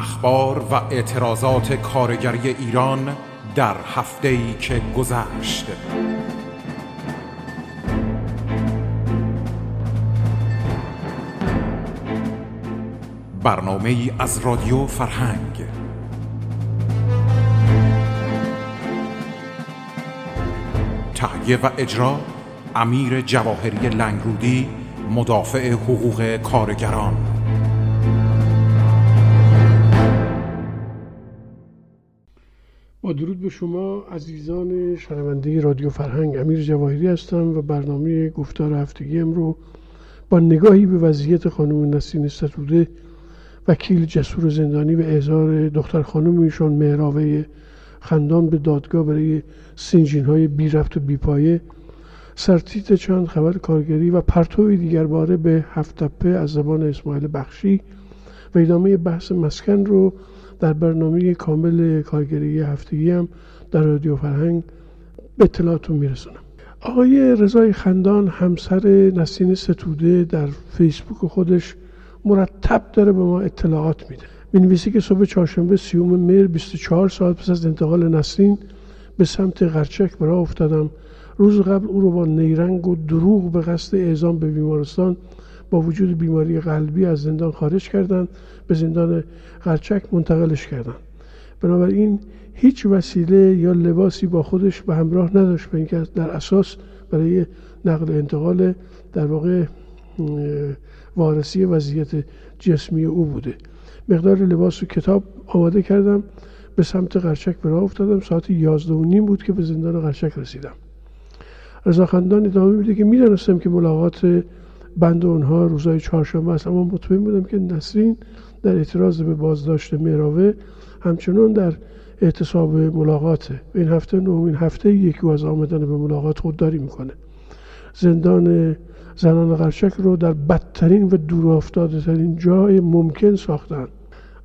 اخبار و اعتراضات کارگری ایران در هفته ای که گذشت. برنامه ای از رادیو فرهنگ. تهیه و اجرا امیر جواهری لنگرودی مدافع حقوق کارگران. درود به شما عزیزان شنونده رادیو فرهنگ امیر جواهری هستم و برنامه گفتار هفتگیم رو با نگاهی به وضعیت خانم نسین ستوده وکیل جسور زندانی و اعزار دختر خانم ایشان مهراوه خندان به دادگاه برای سنجین های بی رفت و بی پایه سرتیت چند خبر کارگری و پرتوی دیگر باره به هفت از زبان اسماعیل بخشی و ادامه بحث مسکن رو در برنامه کامل کارگری هفتگی هم در رادیو فرهنگ به اطلاعاتون میرسونم. آقای رضای خندان همسر نسین ستوده در فیسبوک خودش مرتب داره به ما اطلاعات میده. می‌نویسی که صبح چهارشنبه سیوم مهر 24 ساعت پس از انتقال نسرین به سمت غرچک برای افتادم. روز قبل او رو با نیرنگ و دروغ به قصد اعزام به بیمارستان با وجود بیماری قلبی از زندان خارج کردند به زندان غرچک منتقلش کردند. بنابراین هیچ وسیله یا لباسی با خودش به همراه نداشت به اینکه در اساس برای نقل انتقال در واقع وارسی وضعیت جسمی او بوده. مقدار لباس و کتاب آماده کردم. به سمت قرچک به افتادم. ساعت یازده و نیم بود که به زندان قرچک رسیدم. رضاخندان ادامه میده که می‌دانستم که ملاقات بند اونها روزهای چهارشنبه است. اما مطمئن بودم که نسرین در اعتراض به بازداشت مهراوه همچنان در اعتصاب ملاقاته. این هفته نومین هفته یکی از آمدن به ملاقات خودداری می‌کنه. زندان زنان قرچک رو در بدترین و دور ترین جای ممکن ساختن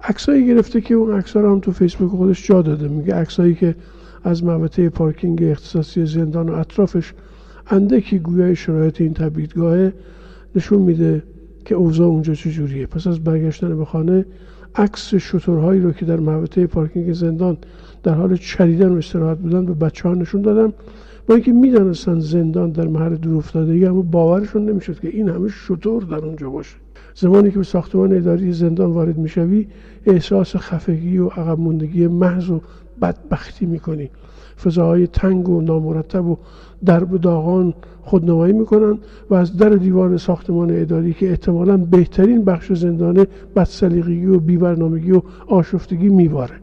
عکسایی گرفته که اون عکس رو هم تو فیسبوک خودش جا داده. میگه عکسایی که از محوطه پارکینگ اختصاصی زندان و اطرافش اندکی گویای شرایط این تبیدگاه نشون میده که اوضاع اونجا چجوریه پس از برگشتن به خانه عکس شطورهایی رو که در محوطه پارکینگ زندان در حال چریدن و استراحت بودن به بچه ها نشون دادم. با اینکه می‌دانستن زندان در محل دور افتادگی اما باورشون نمی‌شد که این همه شطور در اونجا باشه. زمانی که به ساختمان اداری زندان وارد می‌شوی احساس خفگی و عقب موندگی محض و بدبختی می‌کنی. فضاهای تنگ و نامرتب و درب داغان خودنمایی می‌کنن و از در دیوار ساختمان اداری که احتمالا بهترین بخش زندانه بدسلیقگی و بیبرنامگی و آشفتگی میباره.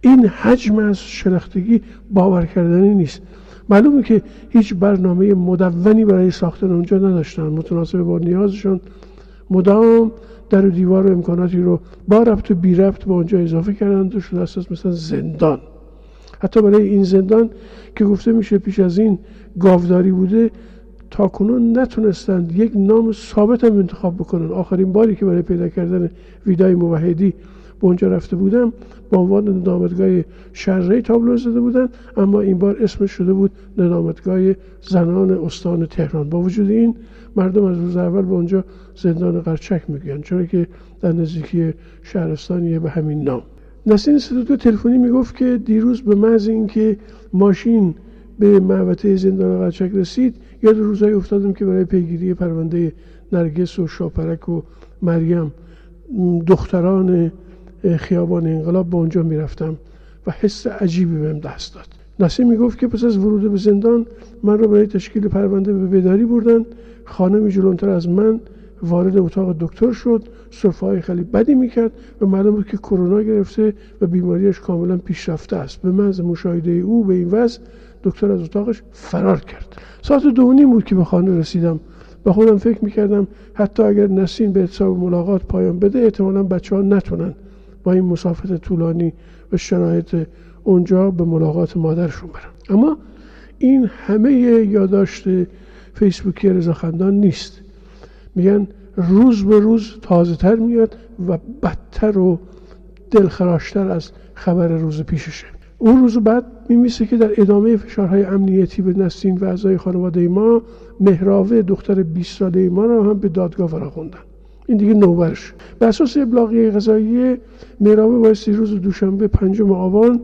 این حجم از شلختگی باور کردنی نیست. معلومه که هیچ برنامه مدونی برای ساختن اونجا نداشتن. متناسب با نیازشون مدام در دیوار و امکاناتی رو با ربط و بی ربط به اونجا اضافه کردن و شده اساس مثلا زندان. حتی برای این زندان که گفته میشه پیش از این گاوداری بوده تا کنون نتونستند یک نام ثابت هم انتخاب بکنن. آخرین باری که برای پیدا کردن ویدای موحدی به اونجا رفته بودم با عنوان ندامتگاه شرعی تابلو زده بودن اما این بار اسمش شده بود ندامتگاه زنان استان تهران. با وجود این مردم از روز اول به اونجا زندان قرچک میگن چرا که در نزدیکی شهرستانیه به همین نام. نسین صدودو تلفنی می‌گفت که دیروز به محض اینکه ماشین به محوطه زندان قرچک رسید یاد روزایی افتادم که برای پیگیری پرونده نرگس و شاپرک و مریم دختران خیابان انقلاب به اونجا می‌رفتم و حس عجیبی بهم دست داد. نسیم می‌گفت که پس از ورود به زندان من رو برای تشکیل پرونده به بداری بردن خانمی جلونتر از من وارد اتاق دکتر شد. صرفه های خیلی بدی می‌کرد و معلوم بود که کرونا گرفته و بیماریش کاملا پیشرفته است. به محض مشاهده او به این وضع دکتر از اتاقش فرار کرد. ساعت دو نیم بود که به خانه رسیدم. با خودم فکر می‌کردم حتی اگر نسین به حساب ملاقات پایان بده احتمالا بچه ها نتونن با این مسافت طولانی و شرایط اونجا به ملاقات مادرشون برن اما این همه یادداشت فیسبوکی رضاخندان نیست. میگن روز به روز تازه تر میاد و بدتر و دلخراشتر از خبر روز پیششه. اون روز بعد میمیسه که در ادامه فشارهای امنیتی به نسین و اعضای خانواده ما مهراوه دختر 20 ساله ما را هم به دادگاه فراخوندن. این دیگه نوبرش. به اساس ابلاغیه قضایی میرابه بایستی روز دوشنبه پنجم آبان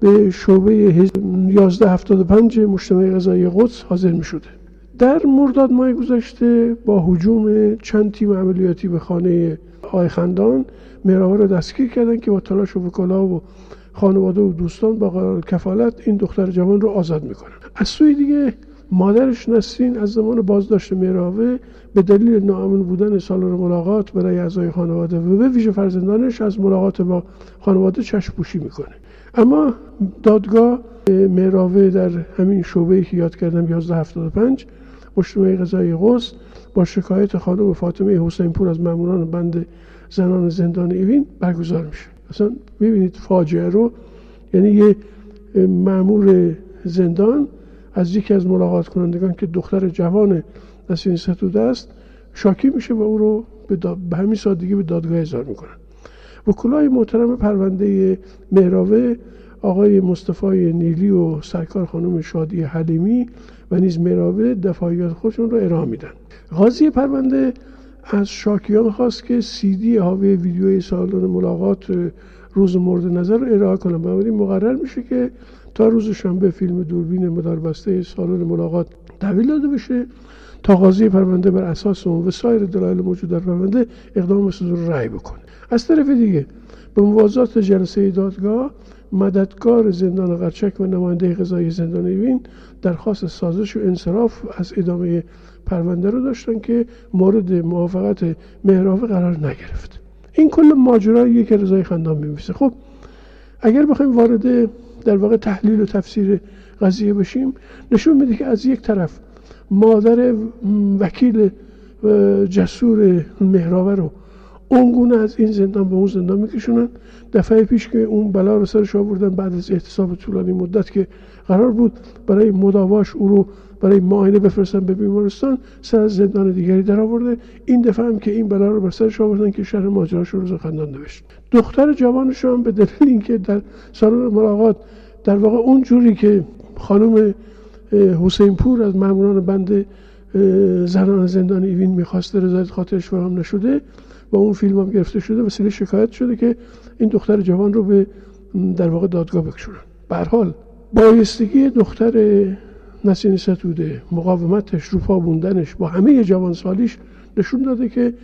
به شعبه 1175 مجتمع قضایی قدس حاضر می شده در مرداد ماه گذشته با حجوم چند تیم عملیاتی به خانه آقای خندان مهرابه رو دستگیر کردن که با تلاش وکلا و خانواده و دوستان با قرار کفالت این دختر جوان رو آزاد می‌کنن از سوی دیگه مادرش نسرین از زمان بازداشت مهراوه به دلیل ناامن بودن سالن ملاقات برای اعضای خانواده و به ویژه فرزندانش از ملاقات با خانواده چشم پوشی می‌کنه. اما دادگاه مهراوه در همین شعبه که یاد کردم 1175 مجتمع قضایی قدس با شکایت خانم فاطمه حسین پور از ماموران بند زنان زندان ایوین برگزار میشه. اصلا می‌بینید فاجعه رو یعنی یه مامور زندان از یکی از ملاقات کنندگان که دختر جوان نسین ستوده است شاکی میشه و او رو به, به همین سادگی به دادگاه اظهار می‌کنن. وکلای محترم پرونده مهراوه آقای مصطفی نیلی و سرکار خانم شادی حلیمی و نیز مراوه دفاعیات خودشون رو ارائه میدن. قاضی پرونده از شاکیان خواست که سیدی حاوی ویدیوی سالن ملاقات روز مورد نظر رو ارائه کنن. بنابراین مقرر میشه که تا روز شنبه فیلم دوربین مداربسته سالن ملاقات تحویل داده بشه تا قاضی پرونده بر اساس اون و سایر دلایل موجود در پرونده اقدام صدور رأی بکنه. از طرف دیگه به موازات جلسه دادگاه مددکار زندان قرچک و نماینده قضایی زندان ایوین درخواست سازش و انصراف از ادامه پرونده رو داشتن که مورد موافقت مهراوه قرار نگرفت. این کل ماجراییه که رضای خندان میمیسه خب اگر بخوایم وارد در واقع تحلیل و تفسیر قضیه بشیم نشون میده که از یک طرف مادر وکیل جسور مهراوه رو اونگونه از این زندان به اون زندان میکشونن. دفعه پیش که اون بلا رو سرش آوردن بعد از احتساب طولانی مدت که قرار بود برای مداواش او رو برای معاینه بفرستن به بیمارستان سر از زندان دیگری در آورده این دفعه هم که این بلا رو بر سرش آوردن که شهر ماجراش رو روز خندان نوشت. دختر جوانش هم به دلیل اینکه در سالن ملاقات در واقع اون جوری که خانم حسین پور از ماموران بند زنان زندان ایوین می‌خواسته رضایت خاطرش فراهم نشده و اون فیلم هم گرفته شده وسیله شکایت شده که این دختر جوان رو به در واقع دادگاه بکشونن. به حال بایستگی دختر نسین ستوده مقاومتش رو بوندنش با همه جوان سالیش نشون داده که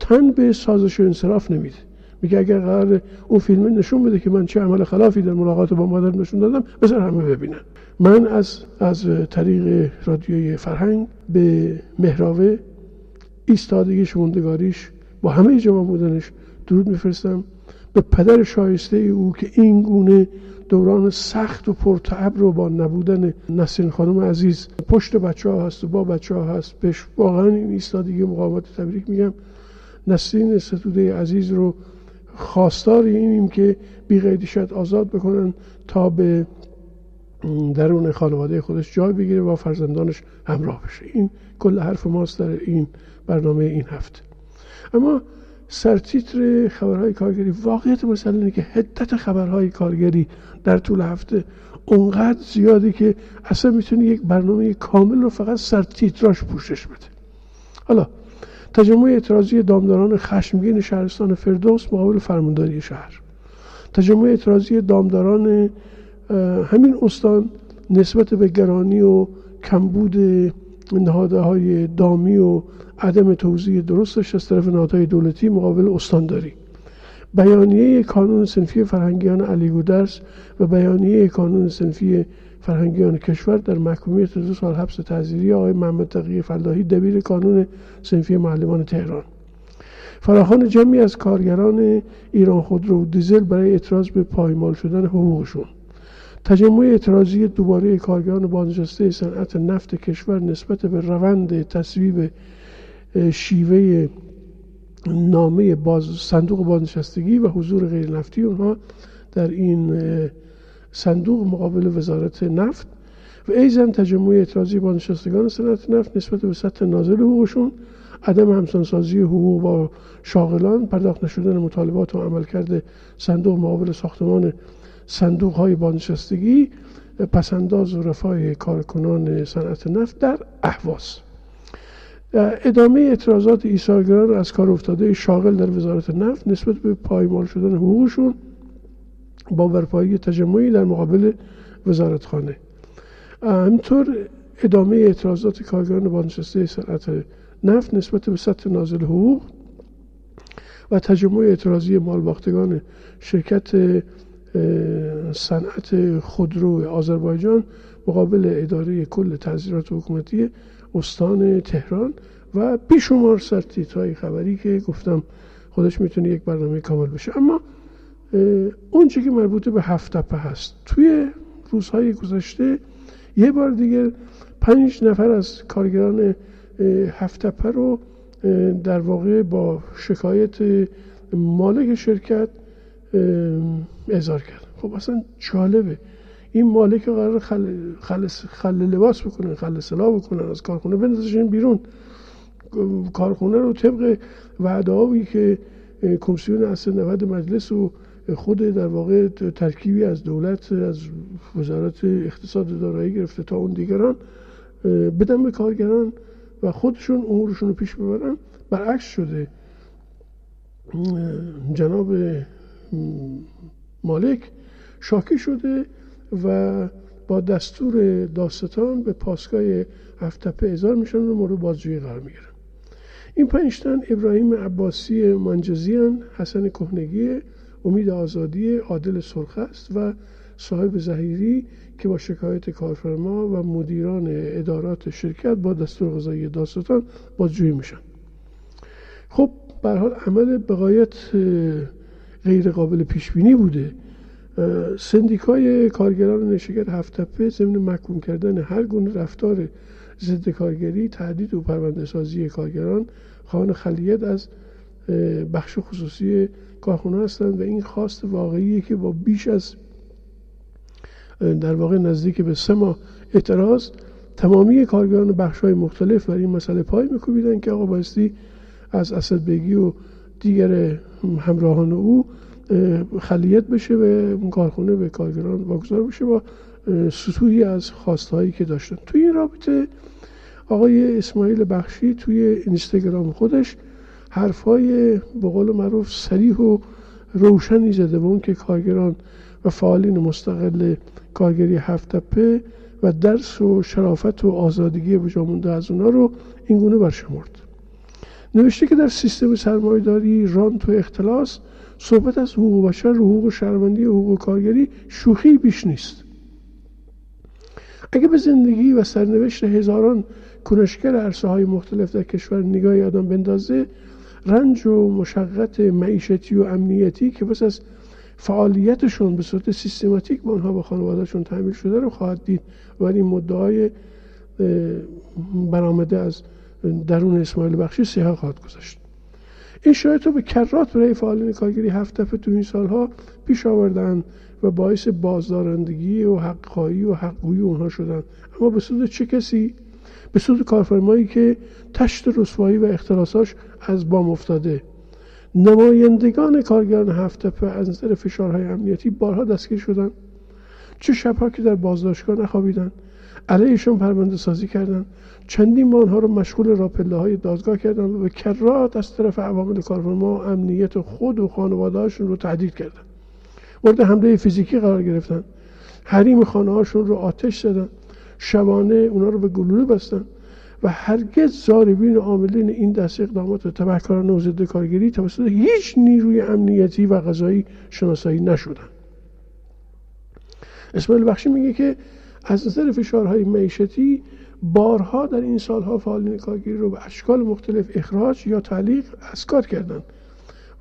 تن به سازش و انصراف نمیده. میگه اگر قرار اون فیلم نشون بده که من چه عمل خلافی در ملاقات با مادر نشون دادم بذار همه ببینن. من از از طریق رادیوی فرهنگ به مهراوه ایستادگیش موندگاریش با همه جوان بودنش درود میفرستم. به پدر شایسته او که این گونه دوران سخت و پرتعب رو با نبودن نسرین خانم عزیز پشت بچه ها هست و با بچه ها هست بهش واقعا این ایستادگی مقاومت تبریک میگم. نسرین ستوده عزیز رو خواستار اینیم که بی شد آزاد بکنن تا به درون خانواده خودش جای بگیره و فرزندانش همراه بشه. این کل حرف ماست در این برنامه این هفته. اما سرتیتر خبرهای کارگری. واقعیت مثلا اینه که حدت خبرهای کارگری در طول هفته اونقدر زیاده که اصلا می‌تونی یک برنامه کامل رو فقط سرتیتراش پوشش بده. حالا تجمع اعتراضی دامداران خشمگین شهرستان فردوس مقابل فرمانداری شهر. تجمع اعتراضی دامداران همین استان نسبت به گرانی و کمبود نهاده های دامی و عدم توضیح درستش از طرف نهادهای دولتی مقابل استانداری. بیانیه کانون سنفی فرهنگیان علی گودرس و بیانیه کانون سنفی فرهنگیان کشور در محکومیت دو سال حبس تعزیری آقای محمد تقی فلاحی دبیر کانون سنفی معلمان تهران. فراخان جمعی از کارگران ایران خودرو و دیزل برای اعتراض به پایمال شدن حقوقشون. تجمع اعتراضی دوباره کارگران بازنشسته صنعت نفت کشور نسبت به روند تصویب شیوه نامه باز صندوق بازنشستگی و حضور غیر نفتی اونها در این صندوق مقابل وزارت نفت. و ایزن تجمع اعتراضی بازنشستگان صنعت نفت نسبت به سطح نازل حقوقشون عدم همسانسازی حقوق با شاغلان پرداخت نشدن مطالبات و عملکرد صندوق مقابل ساختمان صندوق های بازنشستگی پسنداز و رفاه کارکنان صنعت نفت در احواز ادامه اعتراضات ایثارگران از کار افتاده شاغل در وزارت نفت نسبت به پایمال شدن حقوقشون با برپایی تجمعی در مقابل وزارتخانه. همینطور ادامه اعتراضات کارگران بازنشسته صنعت نفت نسبت به سطح نازل حقوق و تجمع اعتراضی مالباختگان شرکت صنعت خودرو آذربایجان مقابل اداره کل تنظیرات حکومتی استان تهران و بیشمار سرتیت های خبری که گفتم خودش می‌تونه یک برنامه کامل بشه اما اون که مربوط به هفت تپه هست. توی روزهای گذشته یه بار دیگه پنج نفر از کارگران هفت تپه رو در واقع با شکایت مالک شرکت اظهار کرد خب اصلا جالبه. این مالک قرار خل, خل... خل لباس بکنن خل سلاح بکنن از کارخونه بندازشن بیرون. کارخونه رو طبق وعده که کمیسیون اصل 90 مجلس و خود در واقع ترکیبی از دولت از وزارت اقتصاد دارایی گرفته تا اون دیگران بدن به کارگران و خودشون امورشون رو پیش ببرن برعکس شده. جناب مالک شاکی شده و با دستور داستان به پاسگاه هفتپه ازار میشن و مورد بازجویی قرار می‌گیرن. این پنجتن ابراهیم عباسی منجزیان حسن کهنگی امید آزادی عادل سرخ است و صاحب زهیری که با شکایت کارفرما و مدیران ادارات شرکت با دستور قضایی داستان بازجویی میشن. خب به حال عمل بقایت غیر قابل پیش بینی بوده. سندیکای کارگران نشگر هفتپه ضمن محکوم کردن هر گونه رفتار ضد کارگری تهدید و پرونده سازی کارگران خواهان خلیت از بخش خصوصی کارخونه هستند و این خواست واقعیه که با بیش از در واقع نزدیک به سه ماه اعتراض تمامی کارگران بخش های مختلف بر این مسئله پای میکوبیدن که آقا بایستی از اسد بگی و دیگر همراهان او خلیت بشه و اون کارخونه به کارگران واگذار بشه با سطوحی از خواستهایی که داشتن. توی این رابطه آقای اسماعیل بخشی توی اینستاگرام خودش حرفای به قول معروف سریح و روشنی زده و اون که کارگران و فعالین مستقل کارگری هفت و درس و شرافت و آزادگی به از اونا رو اینگونه برشمرد. نوشته که در سیستم سرمایداری رانت و اختلاس صحبت از حقوق بشر حقوق شهروندی و حقوق کارگری شوخی بیش نیست. اگه به زندگی و سرنوشت هزاران کنشگر عرصه های مختلف در کشور نگاهی آدم بندازه رنج و مشقت معیشتی و امنیتی که پس از فعالیتشون به صورت سیستماتیک به آنها و خانوادهشون تعمیل شده رو خواهد دید. ولی مدعای برآمده از درون اسماعیل بخشی سیاه خواهد گذاشت. این شاید رو به کرات برای فعالین کارگری هفت دفعه تو این سالها پیش آوردن و باعث بازدارندگی و حقخواهی و حقگویی اونها شدن. اما به سود چه کسی؟ به سود کارفرمایی که تشت رسوایی و اختلاساش از بام افتاده. نمایندگان کارگران هفت تپه از نظر فشارهای امنیتی بارها دستگیر شدن. چه شبها که در بازداشتگاه نخوابیدن. علیهشون پرونده سازی کردن. چندین ماه آنها رو مشغول راپله های دادگاه کردن و به کرات از طرف عوامل کارفرما امنیت خود و خانوادهاشون رو تهدید کردن. مورد حمله فیزیکی قرار گرفتن. حریم خانه هاشون رو آتش زدن. شبانه اونا رو به گلوله بستن و هرگز زاربین و عاملین این دست اقدامات تبهکارانه و ضد کارگری توسط هیچ نیروی امنیتی و غذایی شناسایی نشدن. اسماعیل بخشی میگه که از نظر فشارهای معیشتی بارها در این سالها فعالین کارگری رو به اشکال مختلف اخراج یا تعلیق از کار کردند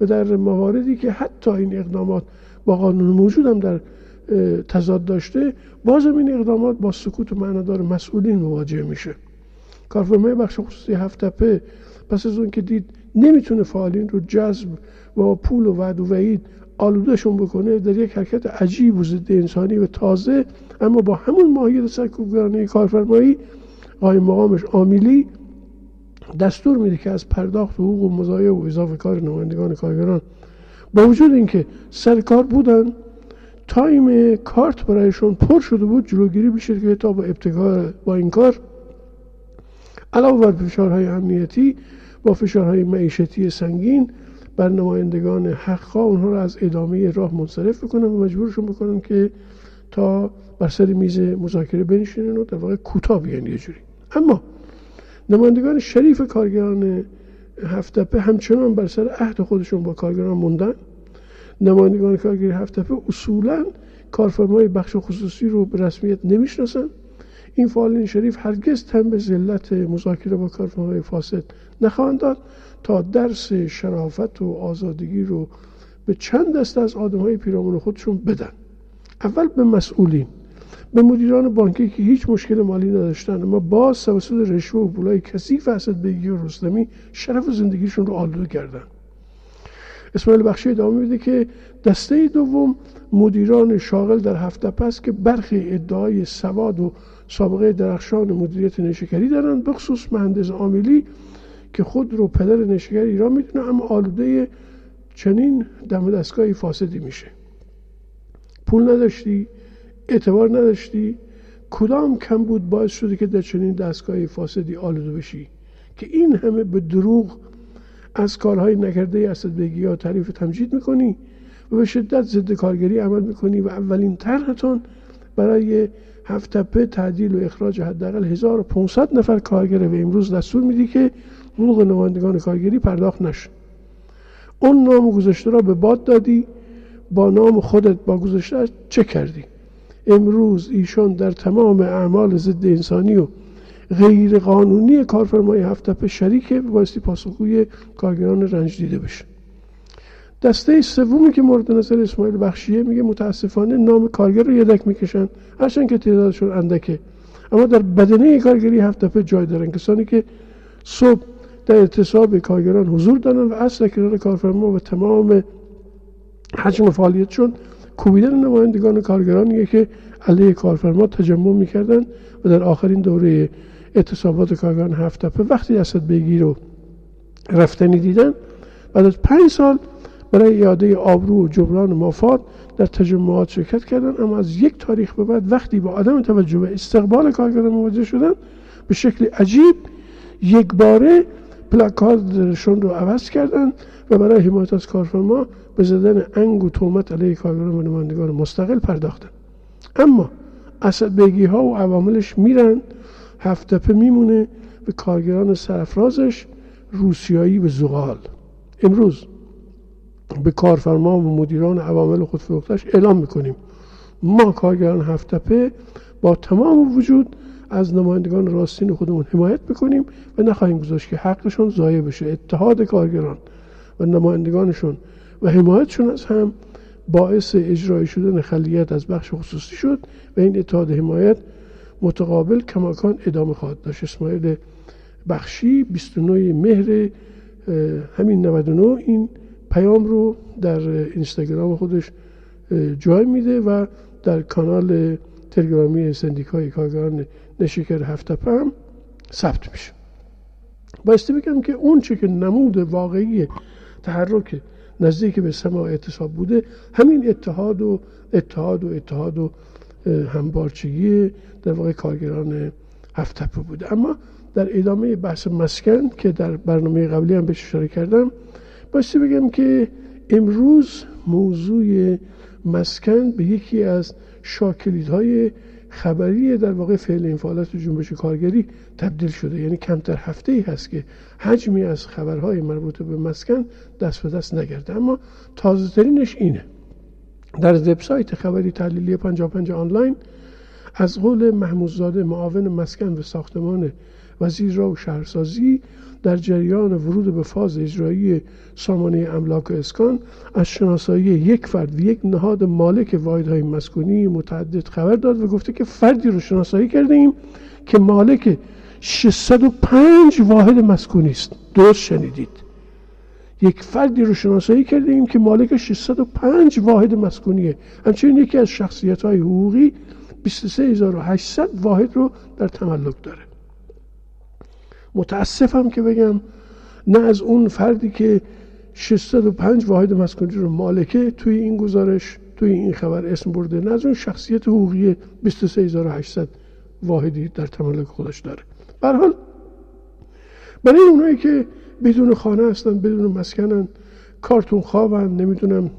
و در مواردی که حتی این اقدامات با قانون موجود هم در تضاد داشته بازم این اقدامات با سکوت و معنادار مسئولین مواجه میشه. کارفرمای بخش خصوصی هفتپه پس از اون که دید نمی‌تونه فعالین رو جذب با پول و وعد و وعید آلودهشون بکنه در یک حرکت عجیب و ضد انسانی و تازه. اما با همون ماهیت سرکوبگرانه کارفرمایی قایم مقامش آمیلی دستور میده که از پرداخت حقوق و مزایه و اضافه کار نمایندگان کارگران. با وجود اینکه سر کار بودن تایم کارت برایشون پر شده بود جلوگیری بشه که تا با ابتکار با این کار. علاوه بر فشارهای امنیتی با فشارهای معیشتی سنگین بر نمایندگان حقا اونها رو از ادامه راه منصرف بکنن و مجبورشون بکنن که تا بر سر میز مذاکره بنشینن و در واقع کوتاه بیان یه جوری. اما نمایندگان شریف کارگران هفتپه همچنان بر سر عهد خودشون با کارگران موندن. نمایندگان کارگری هفتپه اصولا کارفرمای بخش خصوصی رو به رسمیت نمی‌شناسن. این فعالین شریف هرگز تن به ذلت مذاکره با کارفرمای فاسد نخواهند داد تا درس شرافت و آزادگی رو به چند دسته از آدم های پیرامون خودشون بدن. اول به مسئولین. به مدیران بانکی که هیچ مشکل مالی نداشتن اما باز توسط رشوه و بولای کثیف اسد بگی و رستمی شرف زندگیشون رو آلوده کردن. اسماعیل بخشی ادامه میده که دسته دوم مدیران شاغل در هفته پس که برخی ادعای سواد و سابقه درخشان مدیریت نشکری دارند بخصوص مهندس عاملی که خود رو پدر نشکر ایران می‌دونه اما آلوده چنین دم دستگاهی فاسدی میشه. پول نداشتی اعتبار نداشتی کدام کم بود باعث شده که در چنین دستگاهی فاسدی آلوده بشی؟ که این همه به دروغ از کارهای نکرده بگی یا تعریف تمجید می‌کنی و به شدت ضد کارگری عمل می‌کنی و اولین طرحتون برای هفت تپه تعدیل و اخراج حداقل 1500 نفر کارگره و امروز دستور میدی که حقوق نمایندگان کارگری پرداخت نشه. اون نام گذاشته را به باد دادی با نام خودت با گذاشته چه کردی؟ امروز ایشان در تمام اعمال ضد انسانی و غیر قانونی کارفرمای هفتپه شریکه به بایستی پاسخگوی کارگران رنج دیده بشه. دسته سومی که مورد نظر اسماعیل بخشیه میگه متاسفانه نام کارگر رو یدک می‌کشن. هرچند که تعدادشون اندکه. اما در بدنه کارگری هفتپه جای دارن. کسانی که صبح در اعتصاب کارگران حضور دارن و اصل کنار کارفرما و تمام حجم فعالیتشون کوبیدن نمایندگان کارگرانیه که علیه کارفرما تجمع می‌کردن و در آخرین دوره اعتصابات کارگران هفت وقتی اسد بگیر رو رفتنی دیدن بعد از پنج سال برای اعاده آبرو و جبران مافات در تجمعات شرکت کردن اما از یک تاریخ به بعد وقتی با عدم توجه به استقبال کارگران مواجه شدن به شکل عجیب یک باره پلاکاردشون رو عوض کردن و برای حمایت از کارفرما به زدن انگ و تومت علیه کارگران و نمایندگان مستقل پرداختن. اما بگی ها و عواملش میرن هفتپه میمونه به کارگران سرفرازش روسیایی به زغال. امروز به کارفرما و مدیران عوامل خودفروختش اعلام می‌کنیم. ما کارگران هفتپه با تمام وجود از نمایندگان راستین خودمون حمایت می‌کنیم و نخواهیم گذاشت که حقشون ضایع بشه. اتحاد کارگران و نمایندگانشون و حمایتشون از هم باعث اجرای شدن خلیت از بخش خصوصی شد و این اتحاد حمایت متقابل کماکان ادامه خواهد داشت. اسماعیل بخشی 29 مهر همین 99 این پیام رو در اینستاگرام خودش جای میده و در کانال تلگرامی سندیکای کارگران نشکر هفته هم ثبت میشه. بایستی بگم که اون که نمود واقعی تحرک نزدیک به سما اعتصاب بوده همین اتحاد و اتحاد و اتحاد و همبارچگی در واقع کارگران هفت بوده. اما در ادامه بحث مسکن که در برنامه قبلی هم بهش اشاره کردم بایستی بگم که امروز موضوع مسکن به یکی از شاکلیدهای خبری در واقع فعل این فعالت جنبش کارگری تبدیل شده. یعنی کمتر هفته ای هست که حجمی از خبرهای مربوط به مسکن دست به دست نگرده. اما تازه ترینش اینه. در وبسایت خبری تحلیلی 55 آنلاین از قول محمودزاده معاون مسکن و ساختمان وزیر را و شهرسازی در جریان ورود به فاز اجرایی سامانه املاک و اسکان از شناسایی یک فرد و یک نهاد مالک واحدهای مسکونی متعدد خبر داد و گفته که فردی رو شناسایی کرده ایم که مالک 605 واحد مسکونی است. درست شنیدید. یک فردی رو شناسایی کرده ایم که مالک 605 واحد مسکونیه همچنین یکی از شخصیت های حقوقی 23800 واحد رو در تملک داره. متاسفم که بگم نه از اون فردی که 605 واحد مسکونی رو مالکه توی این گزارش توی این خبر اسم برده نه از اون شخصیت حقوقی 23800 واحدی در تملک خودش داره. حال برای اونایی که بدون خانه هستن بدون مسکنن کارتون خوابن نمی‌دونم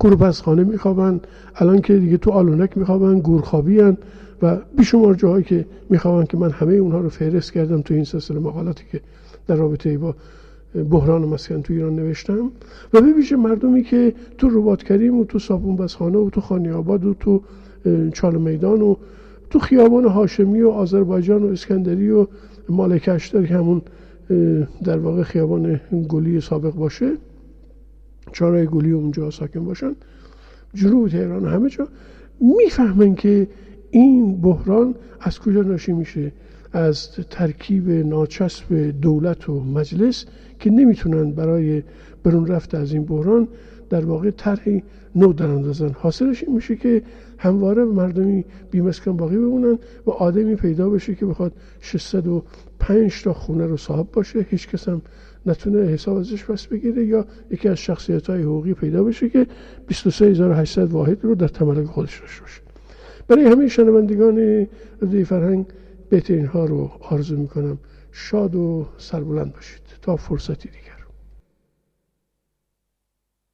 گروپس خانه میخوابن الان که دیگه تو آلونک میخوابن گورخوابی و بیشمار جاهایی که میخوابن که من همه اونها رو فهرست کردم تو این سلسله مقالاتی که در رابطه با بحران مسکن تو ایران نوشتم. و به مردمی که تو ربات کریم و تو صابون بسخانه و تو خانی آباد و تو چال میدان و تو خیابان هاشمی و آذربایجان و اسکندری و مالک اشتر که همون در واقع خیابان گلی سابق باشه چارای گلی اونجا ساکن باشن جنوب تهران همه جا می‌فهمن که این بحران از کجا ناشی میشه؟ از ترکیب ناچسب دولت و مجلس که نمی‌تونن برای برون رفت از این بحران در واقع طرحی نو در اندازن. حاصلش این میشه که همواره مردمی بیمسکن باقی بمونن و آدمی پیدا بشه که بخواد 605 تا خونه رو صاحب باشه. هیچ کس هم نتونه حساب ازش پس بگیره یا یکی از شخصیت های حقوقی پیدا بشه که 23800 واحد رو در تملک خودش داشته باشه. برای همه شنوندگان رادیو فرهنگ بهترین ها رو آرزو می‌کنم شاد و سربلند باشید. تا فرصتی دیگر.